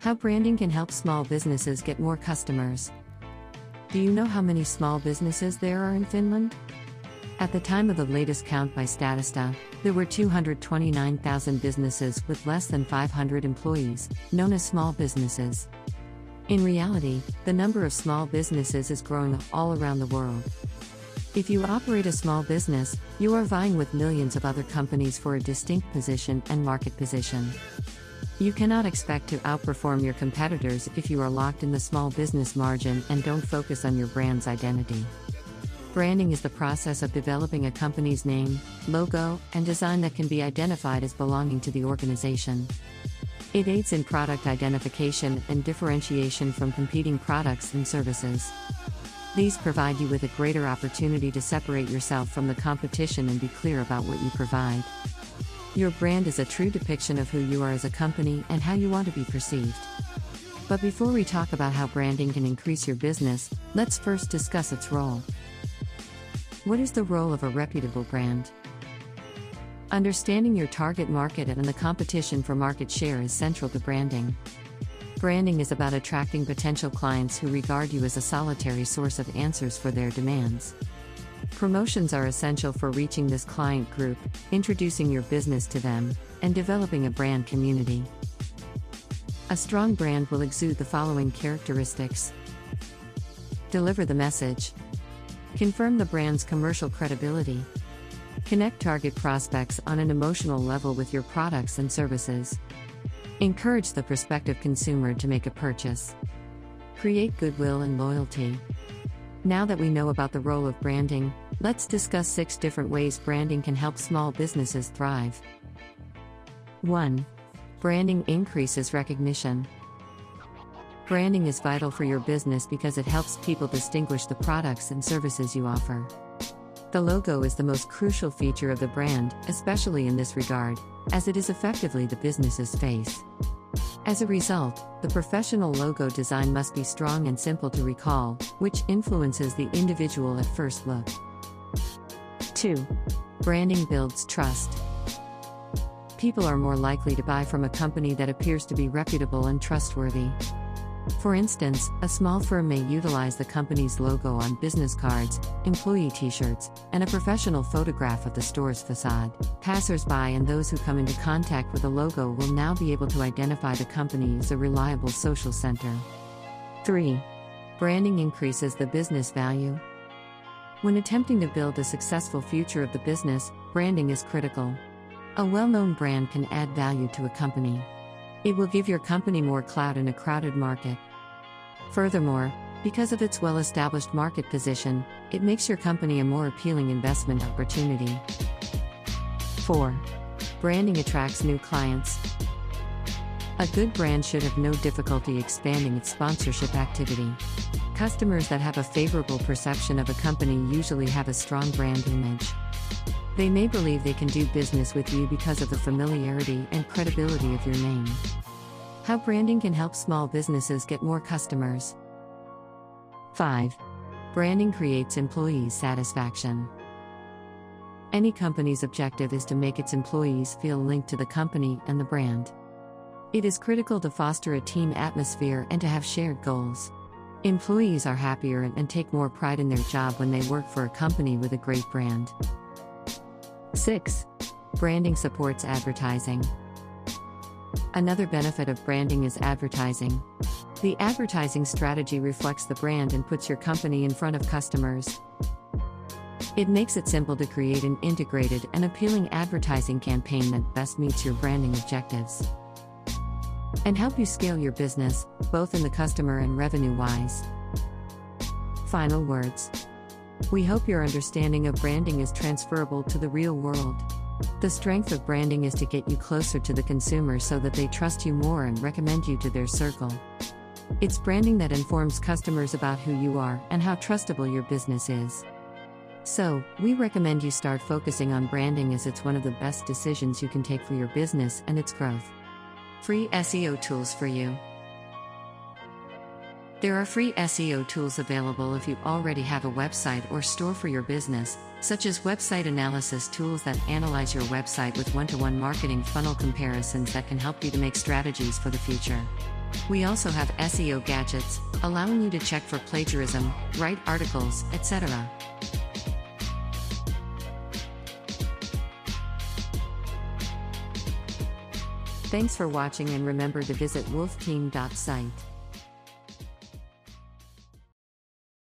How branding can help small businesses get more customers. Do you know how many small businesses there are in Finland? At the time of the latest count by Statista, there were 229,000 businesses with less than 500 employees, known as small businesses. In reality, the number of small businesses is growing all around the world. If you operate a small business, you are vying with millions of other companies for a distinct position and market position. You cannot expect to outperform your competitors if you are locked in the small business margin and don't focus on your brand's identity. Branding is the process of developing a company's name, logo, and design that can be identified as belonging to the organization. It aids in product identification and differentiation from competing products and services. These provide you with a greater opportunity to separate yourself from the competition and be clear about what you provide. Your brand is a true depiction of who you are as a company and how you want to be perceived. But before we talk about how branding can increase your business, let's first discuss its role. What is the role of a reputable brand? Understanding your target market and the competition for market share is central to branding. Branding is about attracting potential clients who regard you as a solitary source of answers for their demands. Promotions are essential for reaching this client group, introducing your business to them, and developing a brand community. A strong brand will exude the following characteristics Deliver the message, confirm the brand's commercial credibility, Connect target prospects on an emotional level with your products and services. Encourage the prospective consumer to make a purchase. Create goodwill and loyalty. Now that we know about the role of branding, let's discuss six different ways branding can help small businesses thrive. 1. Branding increases recognition. Branding is vital for your business because it helps people distinguish the products and services you offer. The logo is the most crucial feature of the brand, especially in this regard, as it is effectively the business's face. As a result, the professional logo design must be strong and simple to recall, which influences the individual at first look. 2. Branding builds trust. People are more likely to buy from a company that appears to be reputable and trustworthy. For instance, a small firm may utilize the company's logo on business cards, employee t shirts, and a professional photograph of the store's facade. Passersby and those who come into contact with the logo will now be able to identify the company as a reliable social center. 3. Branding increases the business value. When attempting to build a successful future of the business, branding is critical. A well known brand can add value to a company. It will give your company more clout in a crowded market. Furthermore, because of its well established market position, it makes your company a more appealing investment opportunity. 4. Branding attracts new clients. A good brand should have no difficulty expanding its sponsorship activity. Customers that have a favorable perception of a company usually have a strong brand image. They may believe they can do business with you because of the familiarity and credibility of your name. How branding can help small businesses get more customers. 5. Branding creates employee satisfaction. Any company's objective is to make its employees feel linked to the company and the brand. It is critical to foster a team atmosphere and to have shared goals. Employees are happier and take more pride in their job when they work for a company with a great brand. 6. Branding supports advertising. Another benefit of branding is advertising. The advertising strategy reflects the brand and puts your company in front of customers. It makes it simple to create an integrated and appealing advertising campaign that best meets your branding objectives and help you scale your business, both in the customer and revenue wise. Final words. We hope your understanding of branding is transferable to the real world. The strength of branding is to get you closer to the consumer so that they trust you more and recommend you to their circle. It's branding that informs customers about who you are and how trustable your business is. So, we recommend you start focusing on branding as it's one of the best decisions you can take for your business and its growth. Free SEO tools for you. There are free SEO tools available if you already have a website or store for your business, such as website analysis tools that analyze your website with one to one marketing funnel comparisons that can help you to make strategies for the future. We also have SEO gadgets, allowing you to check for plagiarism, write articles, etc. Thanks for watching and remember to visit wolfteam.site.